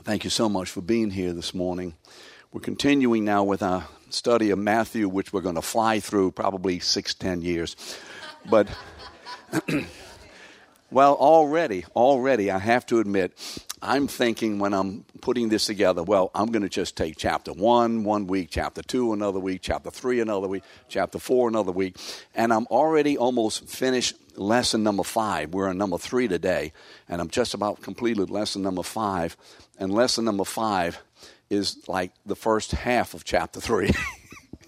Thank you so much for being here this morning. We're continuing now with our study of Matthew, which we're going to fly through probably six, ten years. But, well, already, already, I have to admit, I'm thinking when I'm putting this together, well, I'm going to just take chapter one one week, chapter two another week, chapter three another week, chapter four another week, and I'm already almost finished lesson number five. We're on number three today, and I'm just about completed lesson number five. And lesson number five is like the first half of chapter 3.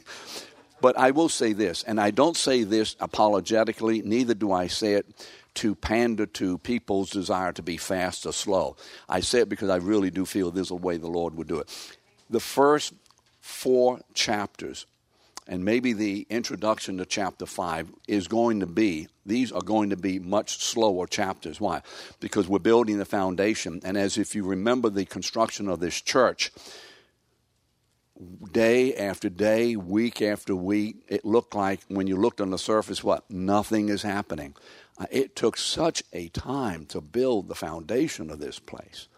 but I will say this, and I don't say this apologetically, neither do I say it to pander to people's desire to be fast or slow. I say it because I really do feel this is the way the Lord would do it. The first four chapters and maybe the introduction to chapter 5 is going to be these are going to be much slower chapters why because we're building the foundation and as if you remember the construction of this church day after day week after week it looked like when you looked on the surface what nothing is happening it took such a time to build the foundation of this place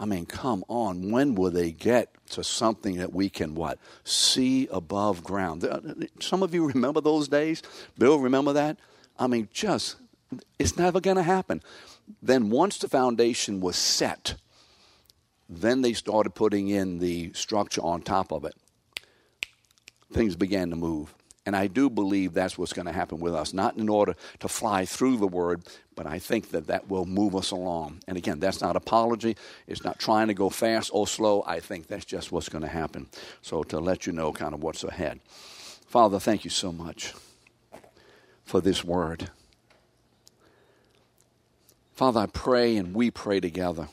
I mean, come on. When will they get to something that we can what? See above ground. Uh, some of you remember those days? Bill, remember that? I mean, just, it's never going to happen. Then once the foundation was set, then they started putting in the structure on top of it. Things began to move. And I do believe that's what's going to happen with us, not in order to fly through the word, but I think that that will move us along. And again, that's not apology. It's not trying to go fast or slow. I think that's just what's going to happen. So to let you know kind of what's ahead. Father, thank you so much for this word. Father, I pray and we pray together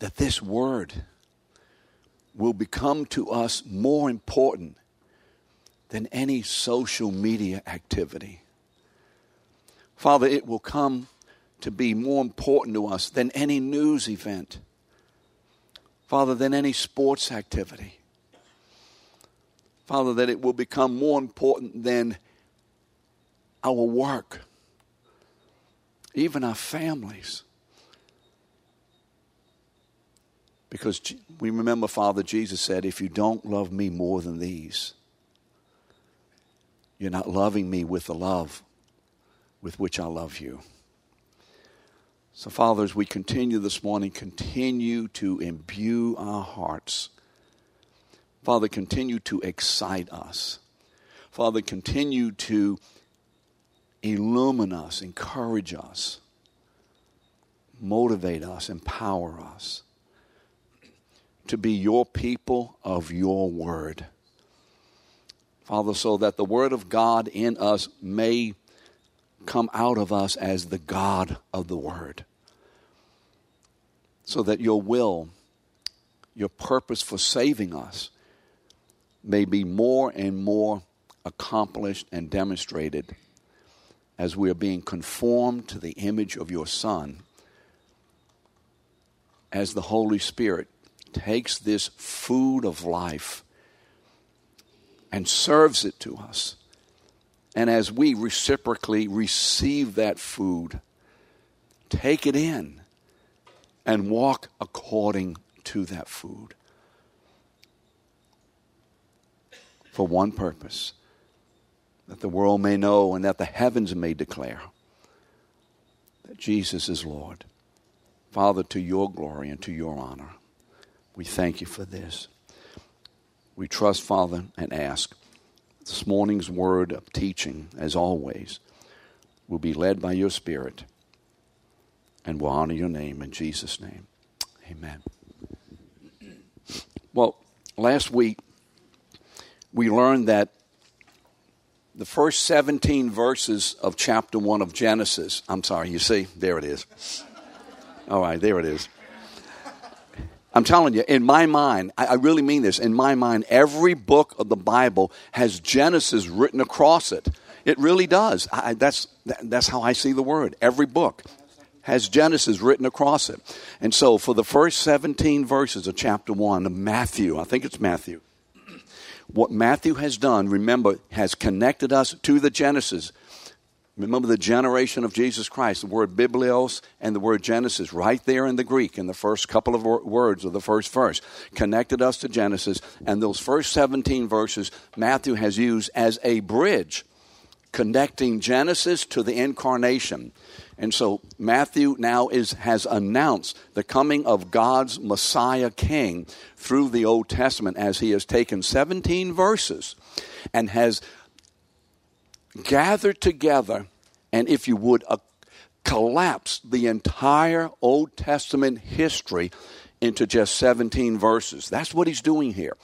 that this word will become to us more important than any social media activity. Father, it will come to be more important to us than any news event. Father, than any sports activity. Father, that it will become more important than our work, even our families. Because we remember, Father, Jesus said, If you don't love me more than these, you're not loving me with the love with which I love you. So, Father, as we continue this morning, continue to imbue our hearts. Father, continue to excite us. Father, continue to illumine us, encourage us, motivate us, empower us to be your people of your word. Father, so that the Word of God in us may come out of us as the God of the Word. So that your will, your purpose for saving us, may be more and more accomplished and demonstrated as we are being conformed to the image of your Son, as the Holy Spirit takes this food of life and serves it to us. And as we reciprocally receive that food, take it in and walk according to that food. For one purpose that the world may know and that the heavens may declare that Jesus is Lord. Father, to your glory and to your honor, we thank you for this. We trust, Father, and ask this morning's word of teaching, as always, will be led by your Spirit and will honor your name in Jesus' name. Amen. Well, last week we learned that the first 17 verses of chapter 1 of Genesis, I'm sorry, you see, there it is. All right, there it is. I'm telling you, in my mind, I, I, really mean this, in my mind, every book of the Bible has Genesis written across it. It really does. I, that's, that's how I see the word. Every book has Genesis written across it. And so for the first 17 verses of chapter 1 of Matthew, I think it's Matthew, what Matthew has done, remember, has connected us to the Genesis Remember the generation of Jesus Christ, the word biblios and the word Genesis, right there in the Greek, in the first couple of words of the first verse, connected us to Genesis. And those first 17 verses, Matthew has used as a bridge connecting Genesis to the incarnation. And so Matthew now is, has announced the coming of God's Messiah King through the Old Testament as he has taken 17 verses and has gathered together and, if you would, uh, collapsed the entire Old Testament history into just 17 verses. That's what he's doing here.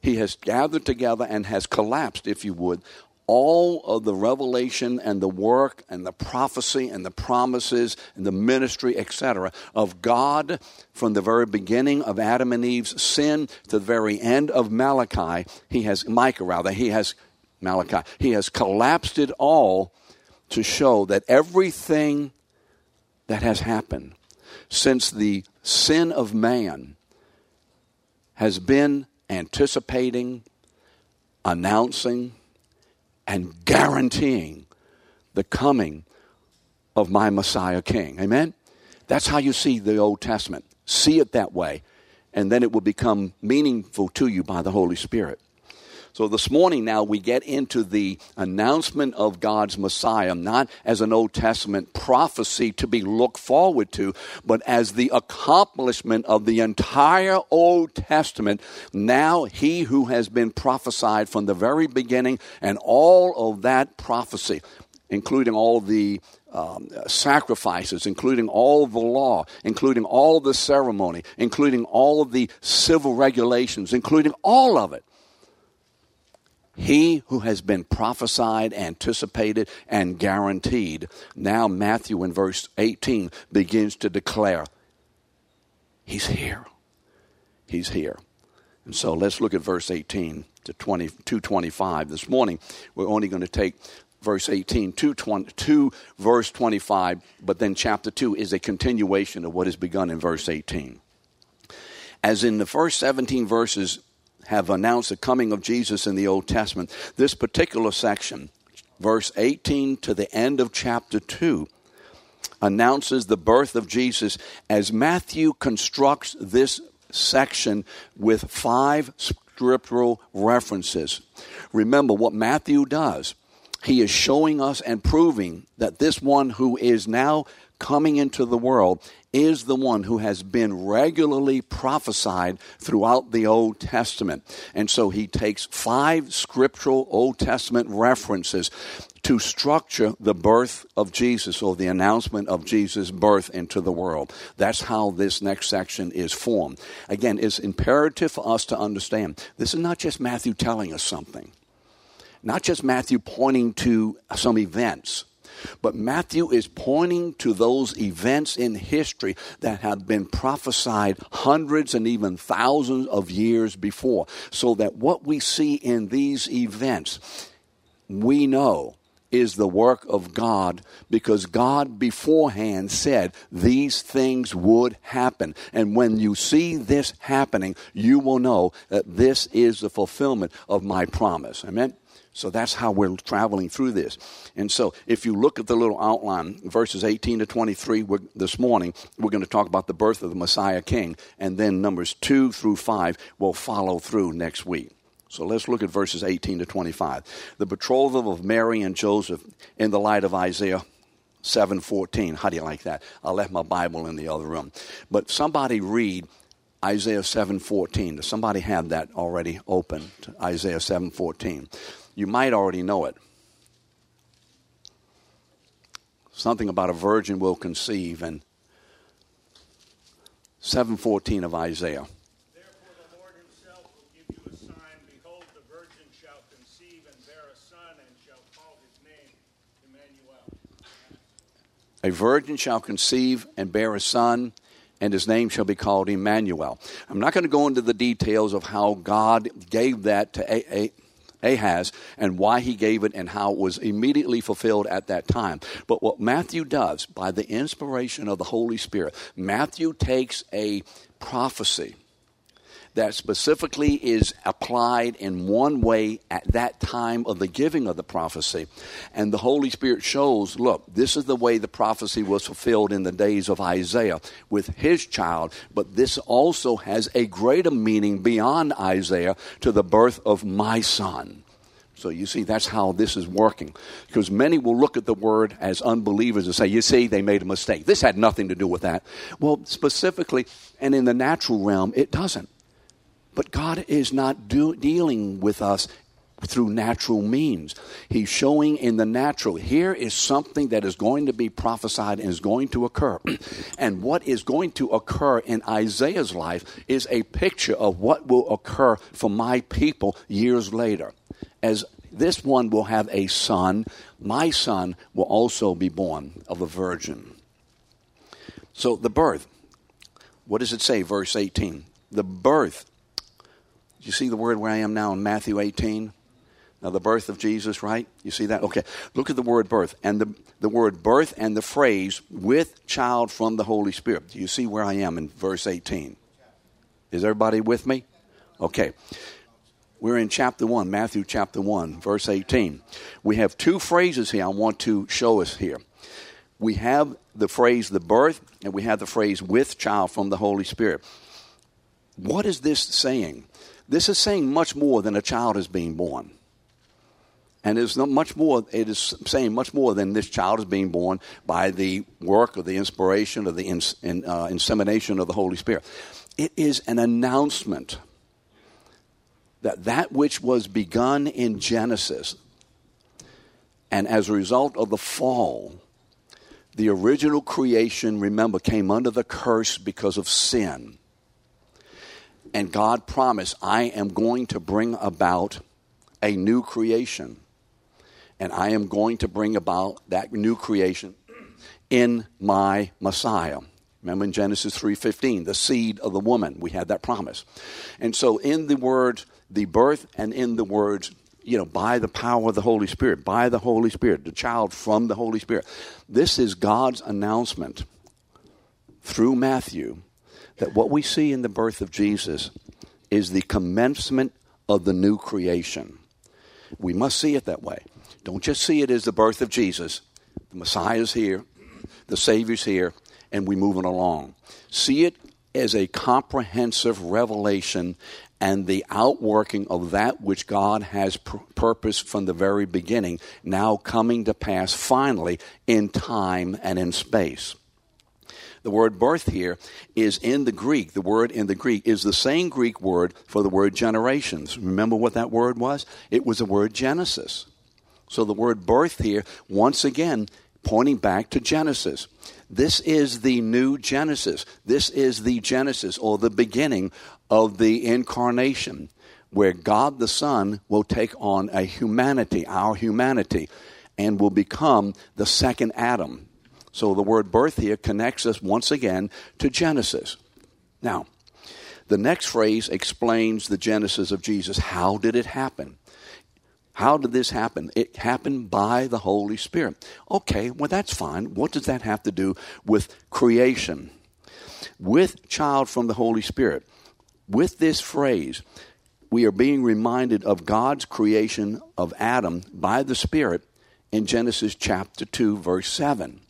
He has gathered together and has collapsed, if you would, all of the revelation and the work and the prophecy and the promises and the ministry, etc., of God from the very beginning of Adam and Eve's sin to the very end of Malachi. He has, Micah rather, he has, Malachi, he has collapsed it all to show that everything that has happened since the sin of man has been anticipating, announcing, and guaranteeing the coming of my Messiah King. Amen? That's how you see the Old Testament. See it that way, and then it will become meaningful to you by the Holy Spirit. So this morning now we get into the announcement of God's Messiah, not as an Old Testament prophecy to be looked forward to, but as the accomplishment of the entire Old Testament. Now he who has been prophesied from the very beginning and all of that prophecy, including all the um, sacrifices, including all the law, including all the ceremony, including all of the civil regulations, including all of it, he who has been prophesied, anticipated, and guaranteed. Now, Matthew in verse 18 begins to declare, He's here. He's here. And so let's look at verse 18 to 20, 225. This morning, we're only going to take verse 18 to, 20, to verse 25, but then chapter 2 is a continuation of what is begun in verse 18. As in the first 17 verses, have announced the coming of Jesus in the Old Testament. This particular section, verse 18 to the end of chapter 2, announces the birth of Jesus as Matthew constructs this section with five scriptural references. Remember what Matthew does. He is showing us and proving that this one who is now coming into the world is the one who has been regularly prophesied throughout the Old Testament. And so he takes five scriptural Old Testament references to structure the birth of Jesus or the announcement of Jesus' birth into the world. That's how this next section is formed. Again, it's imperative for us to understand this is not just Matthew telling us something, not just Matthew pointing to some events but Matthew is pointing to those events in history that have been prophesied hundreds and even thousands of years before. So that what we see in these events, we know is the work of God because God beforehand said these things would happen. And when you see this happening, you will know that this is the fulfillment of my promise. Amen? So that's how we're traveling through this. And so if you look at the little outline, verses 18 to 23 this morning, we're going to talk about the birth of the Messiah King. And then numbers 2 through 5 will follow through next week. So let's look at verses 18 to 25. The betrothal of Mary and Joseph in the light of Isaiah 7:14. How do you like that? I left my Bible in the other room. But somebody read Isaiah 7:14. Does somebody have that already open? Isaiah 7:14. You might already know it. Something about a virgin will conceive and 714 of Isaiah. Therefore the Lord himself will give you a sign. Behold, the virgin shall conceive and bear a son and shall call his name Emmanuel. A virgin shall conceive and bear a son and his name shall be called Emmanuel. I'm not going to go into the details of how God gave that to a- a- Ahaz and why he gave it and how it was immediately fulfilled at that time. But what Matthew does, by the inspiration of the Holy Spirit, Matthew takes a prophecy that specifically is applied in one way at that time of the giving of the prophecy. And the Holy Spirit shows look, this is the way the prophecy was fulfilled in the days of Isaiah with his child, but this also has a greater meaning beyond Isaiah to the birth of my son. So you see, that's how this is working. Because many will look at the word as unbelievers and say, you see, they made a mistake. This had nothing to do with that. Well, specifically, and in the natural realm, it doesn't. But God is not do, dealing with us through natural means. He's showing in the natural, here is something that is going to be prophesied and is going to occur. and what is going to occur in Isaiah's life is a picture of what will occur for my people years later as this one will have a son, my son will also be born of a virgin. So the birth, what does it say, verse 18? The birth. You see the word where I am now in Matthew 18? Now, the birth of Jesus, right? You see that? Okay. Look at the word birth. And the, the word birth and the phrase with child from the Holy Spirit. Do you see where I am in verse 18? Is everybody with me? Okay. We're in chapter 1, Matthew chapter 1, verse 18. We have two phrases here I want to show us here. We have the phrase the birth, and we have the phrase with child from the Holy Spirit. What is this saying? This is saying much more than a child is being born. And it's not much more, it is saying much more than this child is being born by the work or the inspiration or the ins, in, uh, insemination of the Holy Spirit. It is an announcement that that which was begun in Genesis, and as a result of the fall, the original creation, remember, came under the curse because of sin. And God promised, I am going to bring about a new creation. And I am going to bring about that new creation in my Messiah. Remember in Genesis 3:15, the seed of the woman, we had that promise. And so in the word the birth and in the words, you know, by the power of the Holy Spirit, by the Holy Spirit, the child from the Holy Spirit. This is God's announcement through Matthew that what we see in the birth of Jesus is the commencement of the new creation. We must see it that way. Don't just see it as the birth of Jesus. The Messiah is here, the Savior's here, and we're moving along. See it as a comprehensive revelation and the outworking of that which God has pr- purposed from the very beginning, now coming to pass finally in time and in space. The word birth here is in the Greek. The word in the Greek is the same Greek word for the word generations. Remember what that word was? It was the word Genesis. So the word birth here, once again, pointing back to Genesis. This is the new Genesis. This is the Genesis or the beginning of the incarnation, where God the Son will take on a humanity, our humanity, and will become the second Adam. So the word birth here connects us once again to Genesis. Now, the next phrase explains the genesis of Jesus. How did it happen? How did this happen? It happened by the Holy Spirit. Okay, well, that's fine. What does that have to do with creation? With child from the Holy Spirit with this phrase, we are being reminded of God's creation of Adam by the Spirit in Genesis chapter 2, verse 7.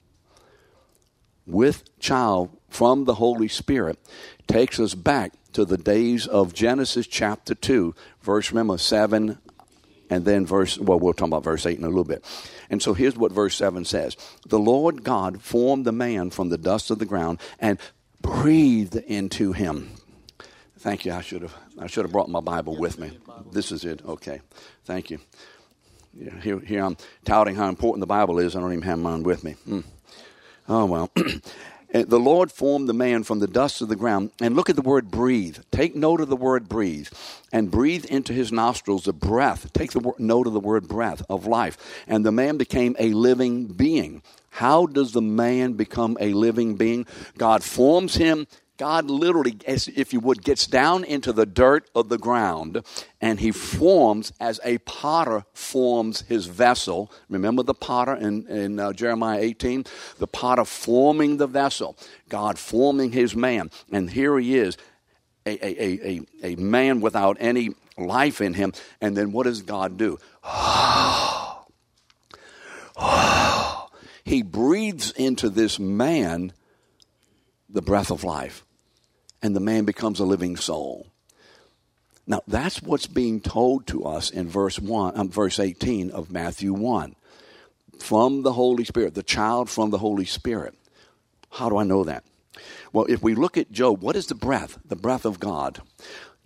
With child from the Holy Spirit takes us back to the days of Genesis chapter 2, verse, remember, 7, and then verse, well, we'll talk about verse 8 in a little bit. And so here's what verse 7 says The Lord God formed the man from the dust of the ground and breathed into him Thank you. I should have I should have brought my Bible with me. This is it. Okay. Thank you. Yeah, here, here I'm touting how important the Bible is. I don't even have mine with me. Mm. Oh well. the Lord formed the man from the dust of the ground. And look at the word breathe. Take note of the word breathe. And breathe into his nostrils the breath. Take the note of the word breath of life. And the man became a living being. How does the man become a living being? God forms him God literally, as if you would, gets down into the dirt of the ground and he forms as a potter forms his vessel. Remember the potter in, in uh, Jeremiah 18? The potter forming the vessel, God forming his man. And here he is a, a, a, a man without any life in him. And then what does God do? he breathes into this man the breath of life, and the man becomes a living soul. Now, that's what's being told to us in verse 1, um, verse 18 of Matthew 1. From the Holy Spirit, the child from the Holy Spirit. How do I know that? Well, if we look at Job, what is the breath? The breath of God.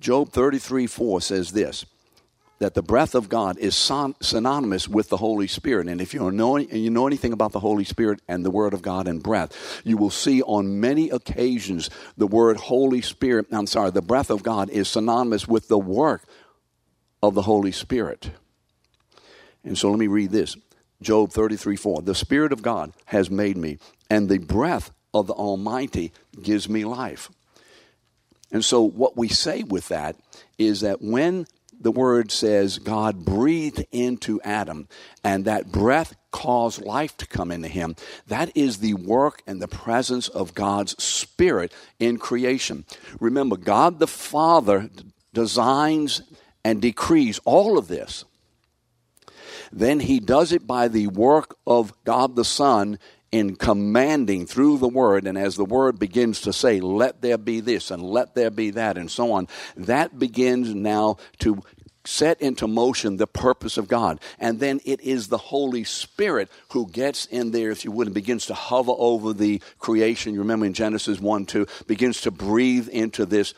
Job 33 4 says this that the breath of God is son- synonymous with the Holy Spirit. And if you know, you know anything about the Holy Spirit and the Word of God and breath, you will see on many occasions the word Holy Spirit, I'm sorry, the breath of God is synonymous with the work of the Holy Spirit. And so let me read this Job 33 4. The Spirit of God has made me, and the breath of the Almighty gives me life. And so, what we say with that is that when the word says God breathed into Adam, and that breath caused life to come into him. That is the work and the presence of God's Spirit in creation. Remember, God the Father designs and decrees all of this. Then he does it by the work of God the Son in commanding through the word, and as the word begins to say, let there be this and let there be that, and so on, that begins now to set into motion the purpose of God. And then it is the Holy Spirit who gets in there, if you would, and begins to hover over the creation. You remember in Genesis 1 2, begins to breathe into this,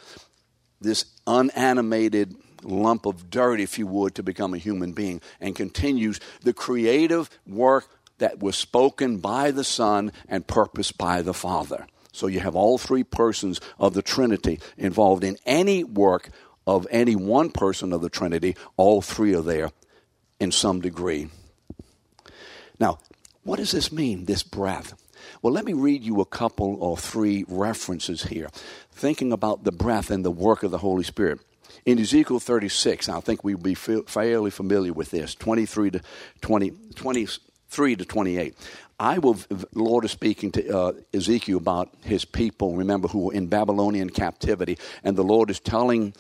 this unanimated lump of dirt, if you would, to become a human being, and continues the creative work that was spoken by the Son and purposed by the Father. So you have all three persons of the Trinity involved in any work of any one person of the Trinity. All three are there in some degree. Now, what does this mean, this breath? Well, let me read you a couple or three references here, thinking about the breath and the work of the Holy Spirit. In Ezekiel 36, I think we'll be fairly familiar with this, 23 to 20, 23 to 28. I will, the Lord is speaking to uh, Ezekiel about his people, remember, who were in Babylonian captivity. And the Lord is telling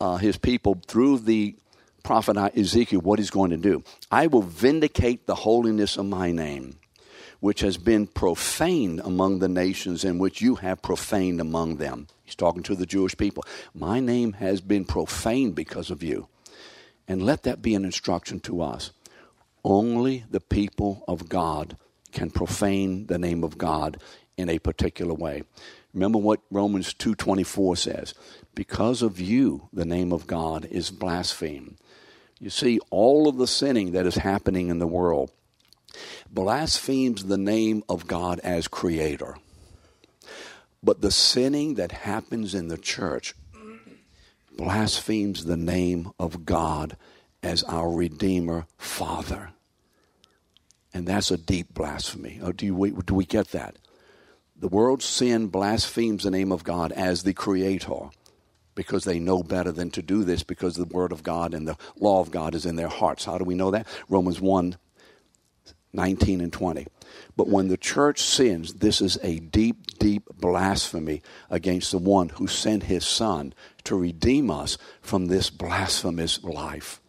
uh, his people through the prophet Ezekiel what he's going to do. I will vindicate the holiness of my name, which has been profaned among the nations and which you have profaned among them. He's talking to the Jewish people. My name has been profaned because of you. And let that be an instruction to us. Only the people of God can profane the name of God in a particular way. Remember what Romans 2:24 says, because of you the name of God is blasphemed. You see all of the sinning that is happening in the world blasphemes the name of God as creator. But the sinning that happens in the church blasphemes the name of God as our Redeemer Father. And that's a deep blasphemy. Oh, do, we, do we get that? The world's sin blasphemes the name of God as the Creator because they know better than to do this because the Word of God and the law of God is in their hearts. How do we know that? Romans 1 19 and 20. But when the church sins, this is a deep, deep blasphemy against the one who sent his Son to redeem us from this blasphemous life.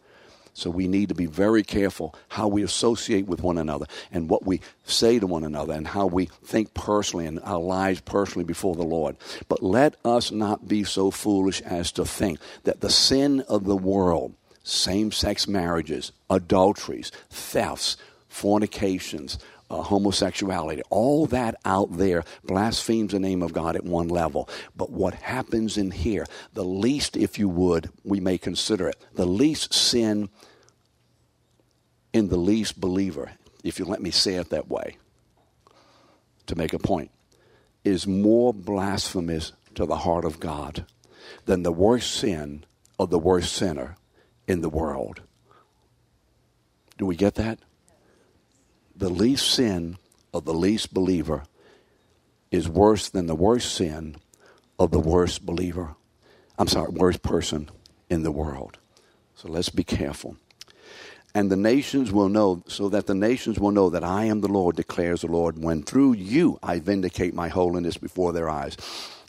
So we need to be very careful how we associate with one another and what we say to one another and how we think personally and our lives personally before the Lord. But let us not be so foolish as to think that the sin of the world, same sex marriages, adulteries, thefts, fornications, uh, homosexuality, all that out there blasphemes the name of God at one level. But what happens in here, the least, if you would, we may consider it, the least sin in the least believer, if you let me say it that way, to make a point, is more blasphemous to the heart of God than the worst sin of the worst sinner in the world. Do we get that? The least sin of the least believer is worse than the worst sin of the worst believer. I'm sorry, worst person in the world. So let's be careful and the nations will know, so that the nations will know that I am the Lord, declares the Lord, when through you I vindicate my holiness before their eyes.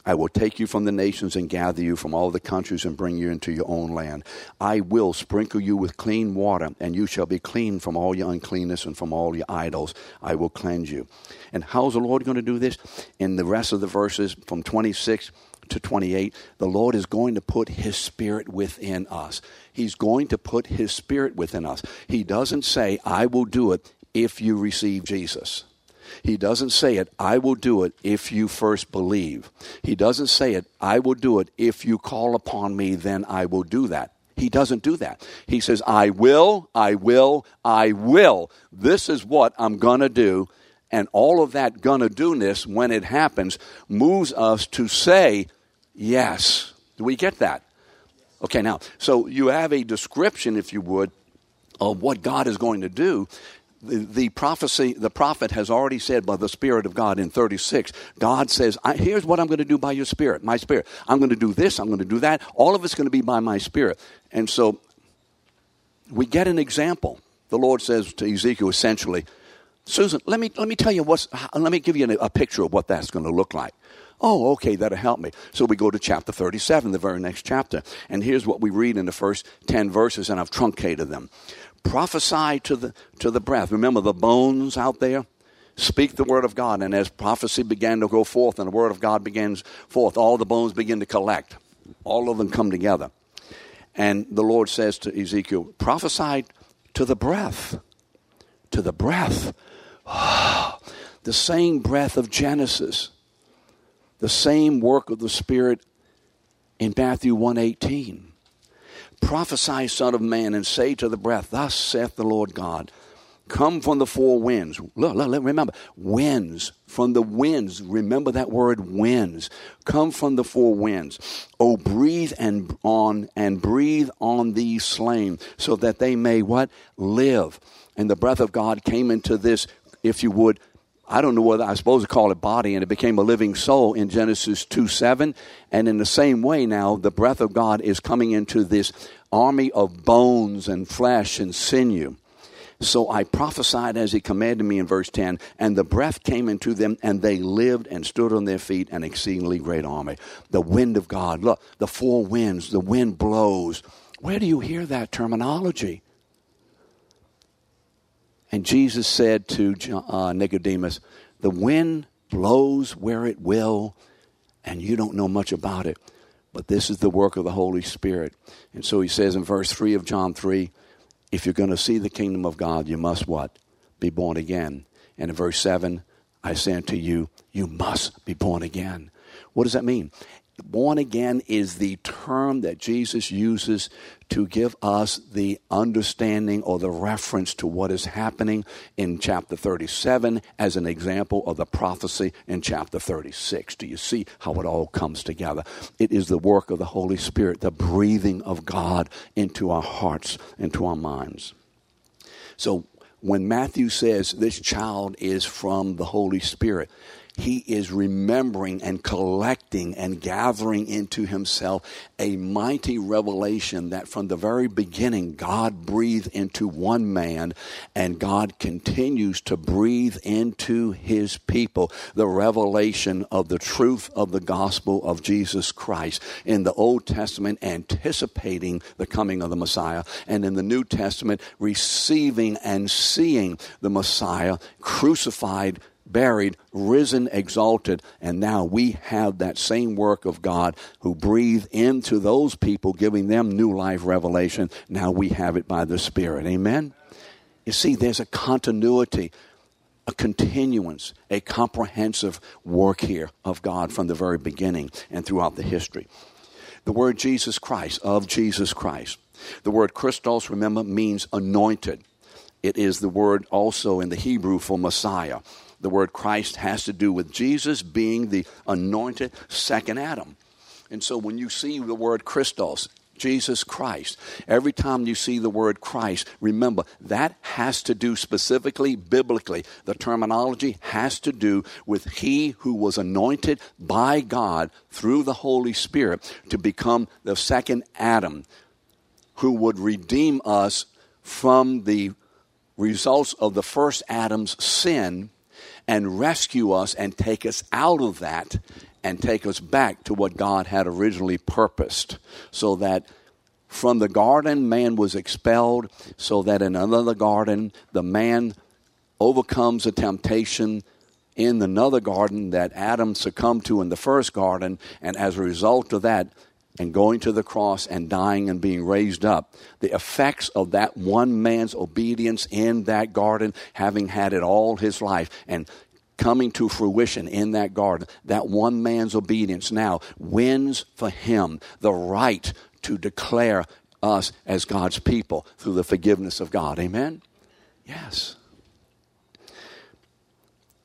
I will take you from the nations and gather you from all the countries and bring you into your own land. I will sprinkle you with clean water, and you shall be clean from all your uncleanness and from all your idols. I will cleanse you. And how's the Lord going to do this? In the rest of the verses from 26 to 28, the Lord is going to put His Spirit within us. He's going to put His Spirit within us. He doesn't say, I will do it if you receive Jesus. He doesn't say it, I will do it if you first believe. He doesn't say it, I will do it if you call upon me, then I will do that. He doesn't do that. He says, I will, I will, I will. This is what I'm going to do. And all of that gonna do ness, when it happens, moves us to say, yes. Do we get that? Okay, now, so you have a description, if you would, of what God is going to do the, prophecy, the prophet has already said by the Spirit of God in 36, God says, Here's what I'm going to do by your Spirit, my Spirit. I'm going to do this, I'm going to do that. All of it's going to be by my Spirit. And so we get an example. The Lord says to Ezekiel essentially, Susan, let me, let me tell you what's, let me give you a, a picture of what that's going to look like. Oh, okay, that'll help me. So we go to chapter 37, the very next chapter. And here's what we read in the first 10 verses, and I've truncated them prophesy to the, to the breath. Remember the bones out there? Speak the word of God. And as prophecy began to go forth and the word of God begins forth, all the bones begin to collect. All of them come together. And the Lord says to Ezekiel, prophesy to the breath. To the breath. the same breath of Genesis. The same work of the Spirit in Matthew 118 Prophesy, Son of Man, and say to the breath, Thus saith the Lord God, come from the four winds. Look, look, remember, winds, from the winds. Remember that word winds. Come from the four winds. Oh, breathe and on and breathe on these slain, so that they may what? Live. And the breath of God came into this, if you would, I don't know whether I suppose to call it body, and it became a living soul in Genesis 2 7. And in the same way, now the breath of God is coming into this army of bones and flesh and sinew. So I prophesied as he commanded me in verse 10, and the breath came into them, and they lived and stood on their feet, an exceedingly great army. The wind of God, look, the four winds, the wind blows. Where do you hear that terminology? And Jesus said to uh, Nicodemus, The wind blows where it will, and you don't know much about it. But this is the work of the Holy Spirit. And so he says in verse 3 of John 3 if you're going to see the kingdom of God, you must what? Be born again. And in verse 7, I say unto you, you must be born again. What does that mean? Born again is the term that Jesus uses to give us the understanding or the reference to what is happening in chapter 37 as an example of the prophecy in chapter 36. Do you see how it all comes together? It is the work of the Holy Spirit, the breathing of God into our hearts, into our minds. So when Matthew says this child is from the Holy Spirit, he is remembering and collecting and gathering into himself a mighty revelation that from the very beginning God breathed into one man and God continues to breathe into his people. The revelation of the truth of the gospel of Jesus Christ in the Old Testament anticipating the coming of the Messiah and in the New Testament receiving and seeing the Messiah crucified buried, risen, exalted, and now we have that same work of God who breathed into those people, giving them new life revelation. Now we have it by the Spirit. Amen? You see, there's a continuity, a continuance, a comprehensive work here of God from the very beginning and throughout the history. The word Jesus Christ, of Jesus Christ. The word Christos, remember, means anointed. It is the word also in the Hebrew for Messiah. The word Christ has to do with Jesus being the anointed second Adam. And so when you see the word Christos, Jesus Christ. Every time you see the word Christ, remember that has to do specifically biblically. The terminology has to do with He who was anointed by God through the Holy Spirit to become the second Adam who would redeem us from the results of the first Adam's sin and rescue us and take us out of that and take us back to what God had originally purposed so that from the garden man was expelled so that in another garden the man overcomes a temptation in another garden that Adam succumbed to in the first garden and as a result of that and going to the cross and dying and being raised up, the effects of that one man's obedience in that garden, having had it all his life, and coming to fruition in that garden, that one man's obedience now wins for him the right to declare us as God's people through the forgiveness of God. Amen? Yes.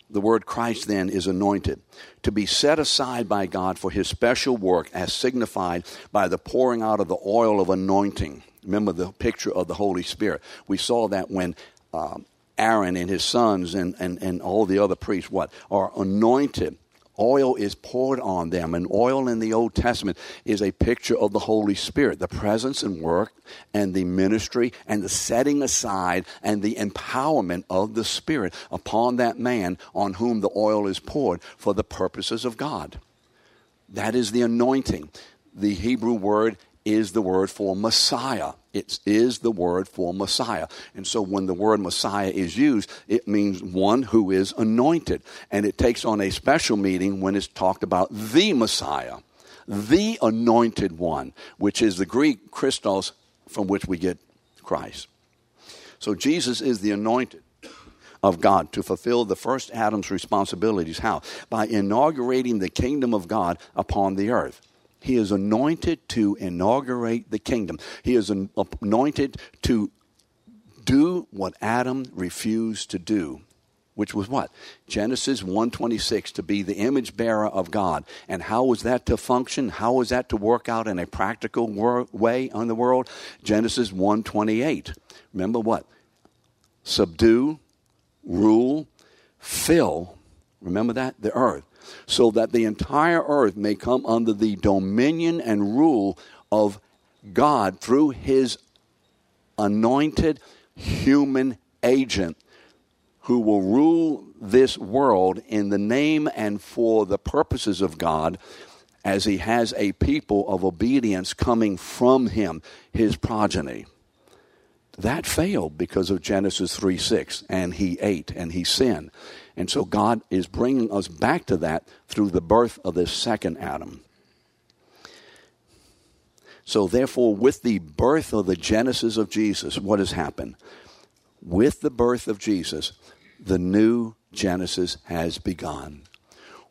The word Christ then is anointed, to be set aside by God for his special work, as signified by the pouring out of the oil of anointing. Remember the picture of the Holy Spirit. We saw that when um, Aaron and his sons and, and, and all the other priests, what? Are anointed oil is poured on them. And oil in the Old Testament is a picture of the Holy Spirit, the presence and work and the ministry and the setting aside and the empowerment of the Spirit upon that man on whom the oil is poured for the purposes of God. That is the anointing. The Hebrew word is the word for Messiah. It is the word for Messiah. And so when the word Messiah is used, it means one who is anointed. And it takes on a special meaning when it's talked about the Messiah, the anointed one, which is the Greek Christos from which we get Christ. So Jesus is the anointed of God to fulfill the first Adam's responsibilities. How? By inaugurating the kingdom of God upon the earth. He is anointed to inaugurate the kingdom. He is anointed to do what Adam refused to do which was what? Genesis 126 to be the image bearer of god. And how was that to function? How was that to work out in a practical wor- way on the world? Genesis 128 remember what? Subdue rule fill. Remember that? The earth so that the entire earth may come under the dominion and rule of God through his anointed human agent who will rule this world in the name and for the purposes of God as he has a people of obedience coming from him, his progeny. That failed because of Genesis 3 6, and he ate and he sinned. And so God is bringing us back to that through the birth of this second Adam. So, therefore, with the birth of the genesis of Jesus, what has happened? With the birth of Jesus, the new Genesis has begun.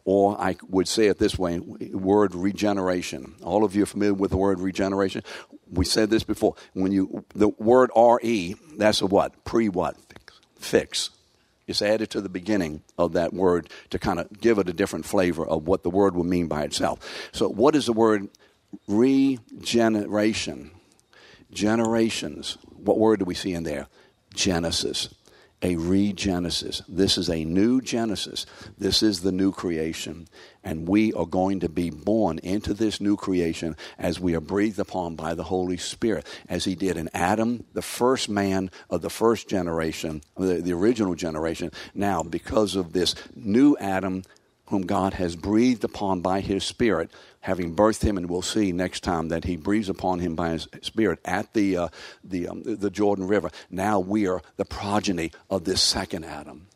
Or I would say it this way word regeneration. All of you are familiar with the word regeneration. We said this before. When you, the word RE, that's a what? Pre what? Fix. It's added to the beginning of that word to kind of give it a different flavor of what the word will mean by itself. So, what is the word regeneration? Generations. What word do we see in there? Genesis a regenesis. This is a new Genesis. This is the new creation. And we are going to be born into this new creation as we are breathed upon by the Holy Spirit, as He did in Adam, the first man of the first generation, the, the original generation. Now, because of this new Adam, whom God has breathed upon by His Spirit, having birthed him, and we'll see next time that He breathes upon him by His Spirit at the uh, the um, the Jordan River. Now we are the progeny of this second Adam.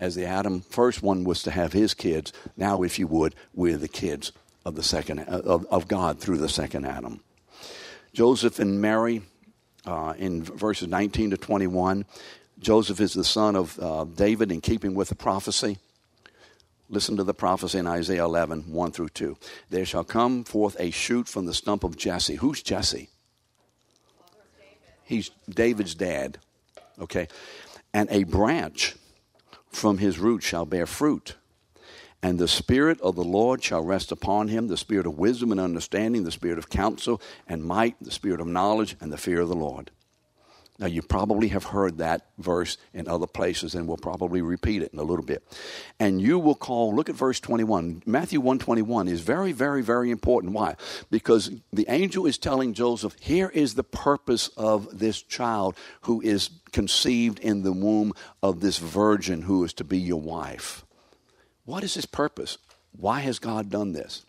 As the Adam first one was to have his kids, now, if you would, we're the kids of the second of, of God through the second Adam. Joseph and Mary, uh, in verses 19 to 21, Joseph is the son of uh, David in keeping with the prophecy. Listen to the prophecy in Isaiah 11, 1 through 2. There shall come forth a shoot from the stump of Jesse. Who's Jesse? He's David's dad. Okay. And a branch from his root shall bear fruit. And the Spirit of the Lord shall rest upon him the Spirit of wisdom and understanding, the Spirit of counsel and might, the Spirit of knowledge and the fear of the Lord. Now, you probably have heard that verse in other places, and we'll probably repeat it in a little bit. And you will call, look at verse 21. Matthew 121 is very, very, very important. Why? Because the angel is telling Joseph, here is the purpose of this child who is conceived in the womb of this virgin who is to be your wife. What is his purpose? why has God done this?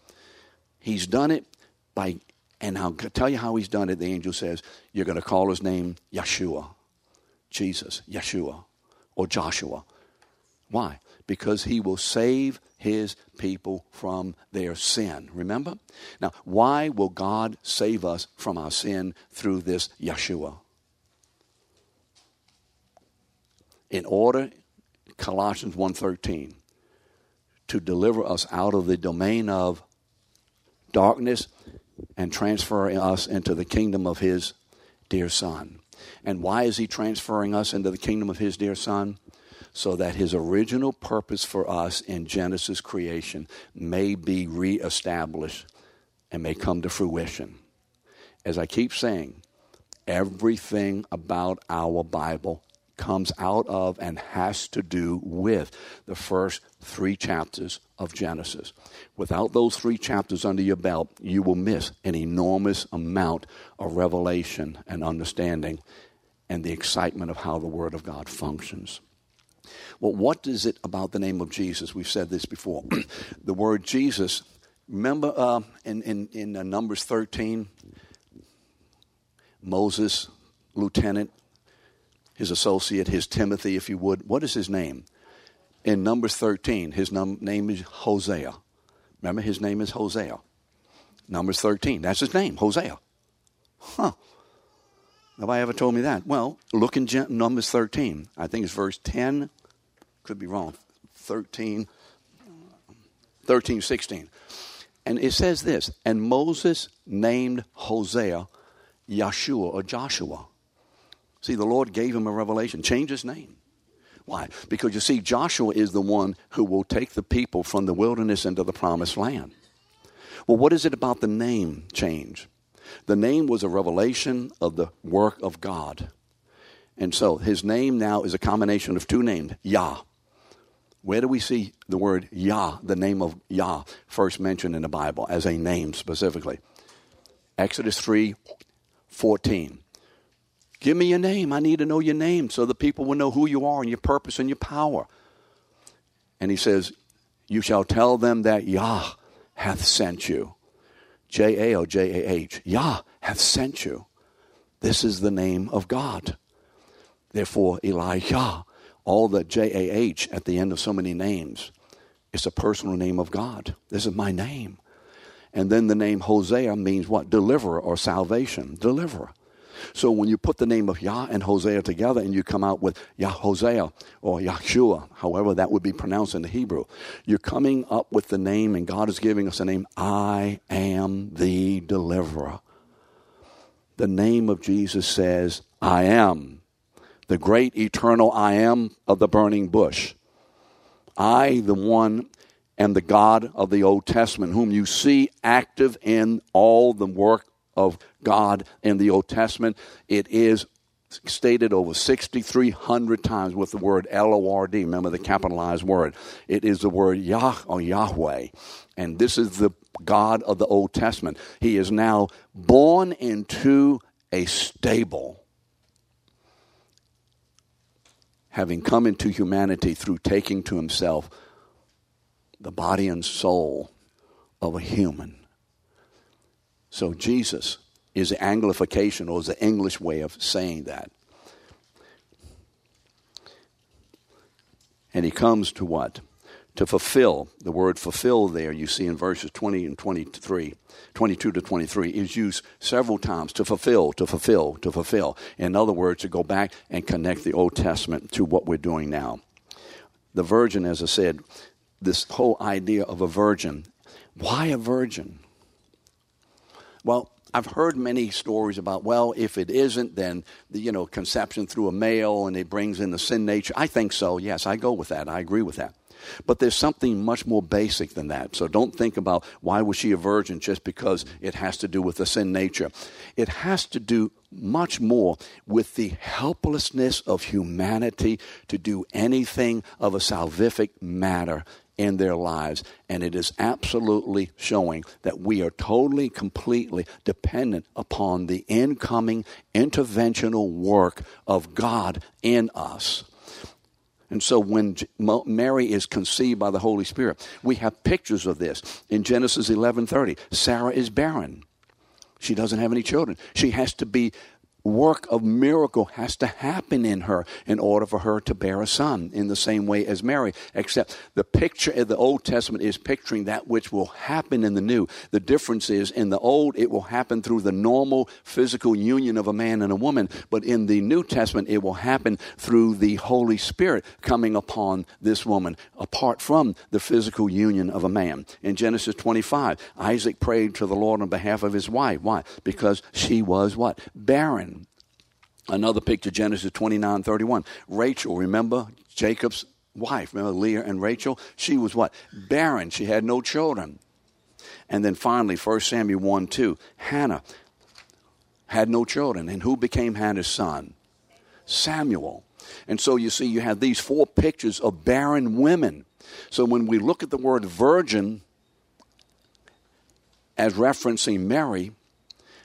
He's done it by, and I'll tell you how he's done it. The angel says, You're going to call his name Yeshua, Jesus, Yeshua, or Joshua. Why? Because he will save his people from their sin. Remember? Now, why will God save us from our sin through this Yeshua? In order, Colossians 1:13, to deliver us out of the domain of darkness and transfer us into the kingdom of his dear son. And why is he transferring us into the kingdom of his dear son? So that his original purpose for us in Genesis creation may be reestablished and may come to fruition. As I keep saying, everything about our Bible comes out of and has to do with the first three chapters of Genesis. Without those three chapters under your belt, you will miss an enormous amount of revelation and understanding and the excitement of how the Word of God functions. Well, what is it about the name of Jesus? We've said this before. the word Jesus, remember uh, in, in, in uh, Numbers 13, Moses, lieutenant, his associate, his Timothy, if you would. What is his name? In Numbers 13, his num- name is Hosea. Remember, his name is Hosea. Numbers 13, that's his name, Hosea. Huh. Nobody ever told me that. Well, look in Gen- Numbers 13. I think it's verse 10. Could be wrong. 13, 13, 16. And it says this And Moses named Hosea Yeshua or Joshua. See, the Lord gave him a revelation. Change his name. Why? Because you see, Joshua is the one who will take the people from the wilderness into the promised land. Well, what is it about the name change? The name was a revelation of the work of God. And so his name now is a combination of two names Yah. Where do we see the word Yah, the name of Yah, first mentioned in the Bible as a name specifically? Exodus 3 14. Give me your name. I need to know your name so the people will know who you are and your purpose and your power. And he says, You shall tell them that Yah hath sent you. J A O J A H. Yah hath sent you. This is the name of God. Therefore, Elijah, all the J A H at the end of so many names, is a personal name of God. This is my name. And then the name Hosea means what? Deliverer or salvation. Deliverer. So when you put the name of Yah and Hosea together and you come out with Yah Hosea or Yahshua, however that would be pronounced in the Hebrew, you're coming up with the name and God is giving us a name I am the deliverer. The name of Jesus says, I am the great eternal I am of the burning bush. I, the one and the God of the Old Testament, whom you see active in all the work of God in the Old Testament. It is stated over 6,300 times with the word L O R D. Remember the capitalized word. It is the word Yah or Yahweh. And this is the God of the Old Testament. He is now born into a stable, having come into humanity through taking to himself the body and soul of a human. So Jesus is the Anglification or is the English way of saying that. And he comes to what? To fulfill. The word fulfill there, you see in verses 20 and 23, 22 to 23, is used several times to fulfill, to fulfill, to fulfill. In other words, to go back and connect the Old Testament to what we're doing now. The virgin, as I said, this whole idea of a virgin. Why a virgin? Well, I've heard many stories about, well, if it isn't, then, the, you know, conception through a male and it brings in the sin nature. I think so. Yes, I go with that. I agree with that. But there's something much more basic than that. So don't think about why was she a virgin just because it has to do with the sin nature. It has to do much more with the helplessness of humanity to do anything of a salvific matter in their lives. And it is absolutely showing that we are totally, completely dependent upon the incoming interventional work of God in us. And so when Mary is conceived by the Holy Spirit, we have pictures of this. In Genesis 11:30, Sarah is barren. She doesn't have any children. She has to be work of miracle has to happen in her in order for her to bear a son in the same way as Mary. Except the picture in the Old Testament is picturing that which will happen in the New. The difference is in the Old, it will happen through the normal physical union of a man and a woman, but in the New Testament, it will happen through the Holy Spirit coming upon this woman, apart from the physical union of a man. In Genesis 25, Isaac prayed to the Lord on behalf of his wife. Why? Because she was what? Barren. Another picture, Genesis 29 31. Rachel, remember Jacob's wife, remember Leah and Rachel? She was what? Barren. She had no children. And then finally, 1 Samuel 1 2. Hannah had no children. And who became Hannah's son? Samuel. And so you see, you have these four pictures of barren women. So when we look at the word virgin as referencing Mary,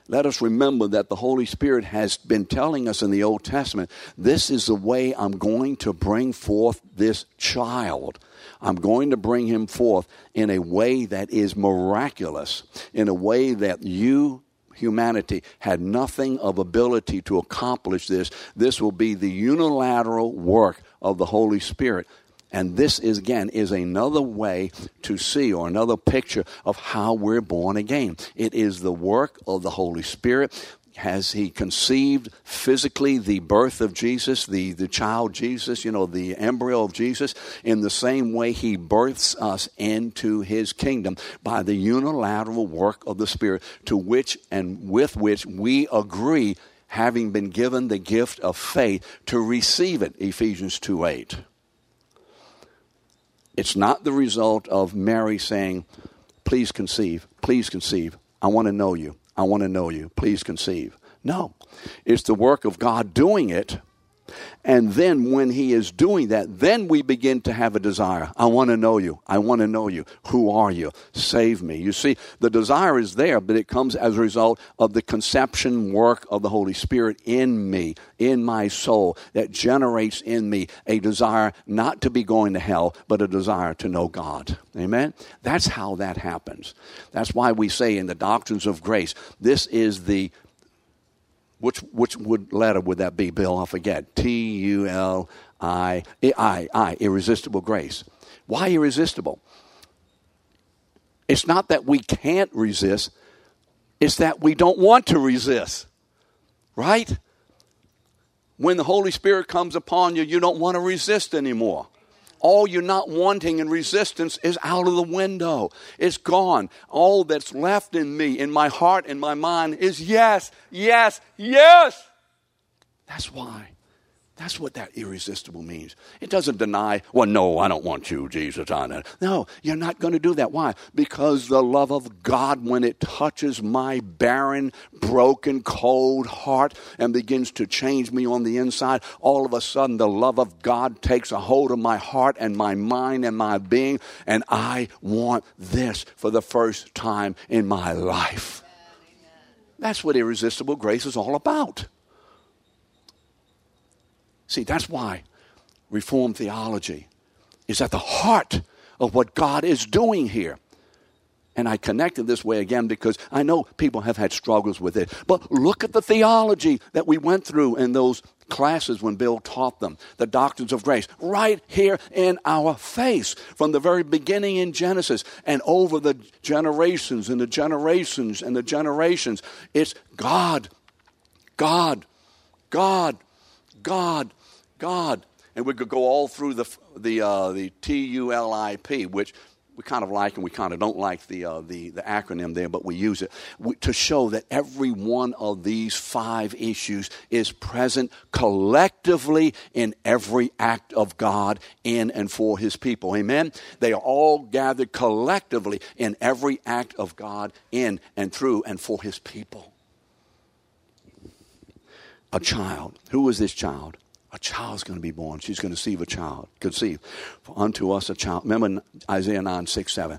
let us remember that the Holy Spirit has been telling us in the Old Testament this is the way I'm going to bring forth this child. I'm going to bring him forth in a way that is miraculous, in a way that you, humanity, had nothing of ability to accomplish this. This will be the unilateral work of the Holy Spirit and this is again is another way to see or another picture of how we're born again. It is the work of the Holy Spirit has he conceived physically the birth of Jesus, the, the child Jesus, you know, the embryo of Jesus, in the same way he births us into his kingdom by the unilateral work of the Spirit, to which and with which we agree, having been given the gift of faith, to receive it, Ephesians 2 8. It's not the result of Mary saying, Please conceive, please conceive. I want to know you. I want to know you. Please conceive. No, it's the work of God doing it and then when he is doing that, then we begin to have a desire. I want to know you. I want to know you. Who are you? Save me. You see, the desire is there, but it comes as a result of the conception work of the Holy Spirit in me, in my soul, that generates in me a desire not to be going to hell, but a desire to know God. Amen? That's how that happens. That's why we say in the doctrines of grace, this is the which which would letter would that be, Bill? I forget. T U L I I I irresistible grace. Why irresistible? It's not that we can't resist, it's that we don't want to resist. Right? When the Holy Spirit comes upon you, you don't want to resist anymore all you're not wanting in resistance is out of the window. It's gone. All that's left in me, in my heart, in my mind is yes, yes, yes. That's why. That's what that irresistible means. It doesn't deny, well, no, I don't want you, Jesus, on it. No, you're not going to do that. Why? Because the love of God, when it touches my barren, broken, cold heart and begins to change me on the inside, all of a sudden the love of God takes a hold of my heart and my mind and my being, and I want this for the first time in my life. That's what irresistible grace is all about. See, that's why Reformed theology is at the heart of what God is doing here. And I connected this way again because I know people have had struggles with it. But look at the theology that we went through in those classes when Bill taught them, the doctrines of grace, right here in our face from the very beginning in Genesis and over the generations and the generations and the generations. It's God, God, God, God, God. And we could go all through the, the, uh, the T U L I P, which we kind of like and we kind of don't like the, uh, the, the acronym there, but we use it we, to show that every one of these five issues is present collectively in every act of God in and for His people. Amen? They are all gathered collectively in every act of God in and through and for His people. A child. Who was this child? A child's going to be born. She's going to conceive a child. Conceive. For unto us a child. Remember Isaiah 9, 6, 7.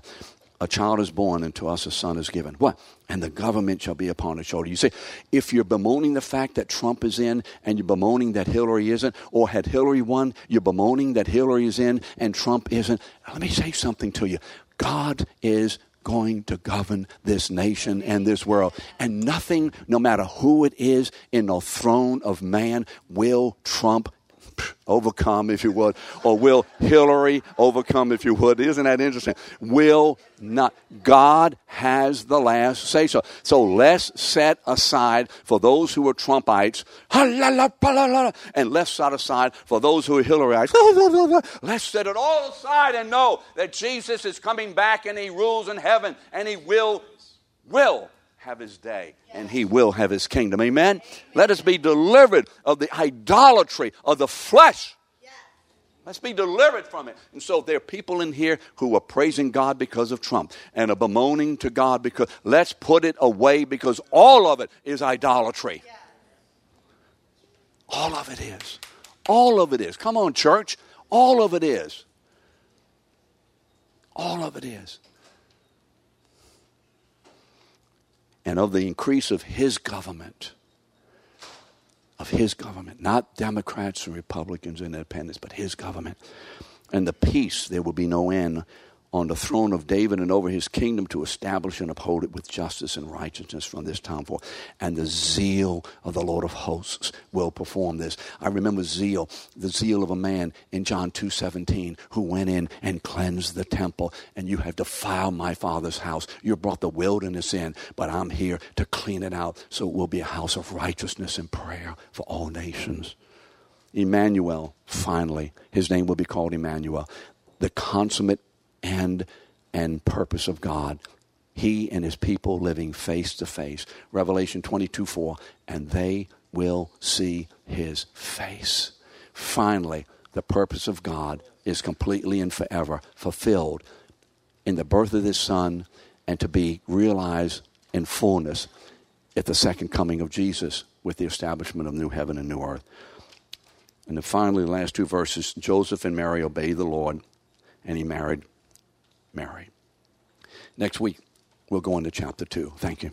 a child is born, and to us a son is given. What? And the government shall be upon his shoulder. You say, if you're bemoaning the fact that Trump is in, and you're bemoaning that Hillary isn't, or had Hillary won, you're bemoaning that Hillary is in and Trump isn't. Let me say something to you. God is going to govern this nation and this world. And nothing, no matter who it is in the throne of man, will trump overcome, if you would, or will Hillary overcome, if you would. Isn't that interesting? Will not. God has the last say so. So let's set aside for those who are Trumpites, and let's set aside for those who are Hillaryites. Let's set it all aside and know that Jesus is coming back and he rules in heaven and he will, will have his day and he will have his kingdom. Amen? Amen? Let us be delivered of the idolatry of the flesh. Let's be delivered from it. And so there are people in here who are praising God because of Trump and are bemoaning to God because let's put it away because all of it is idolatry. All of it is. All of it is. Come on, church. All of it is. All of it is. And of the increase of his government. Of his government, not Democrats and Republicans and independents, but his government. And the peace, there will be no end on the throne of David and over his kingdom to establish and uphold it with justice and righteousness from this time forth. And the zeal of the Lord of hosts will perform this. I remember zeal, the zeal of a man in John 2.17 who went in and cleansed the temple. And you have defiled my father's house. You brought the wilderness in, but I'm here to clean it out so it will be a house of righteousness and prayer for all nations. Emmanuel, finally, his name will be called Emmanuel, the consummate end and purpose of God. He and his people living face to face. Revelation 22 4. And they will see his face. Finally, the purpose of God is completely and forever fulfilled in the birth of this Son and to be realized in fullness at the second coming of Jesus with the establishment of new heaven and new earth. And then finally, the last two verses Joseph and Mary obeyed the Lord, and he married Mary. Next week, we'll go into chapter 2. Thank you.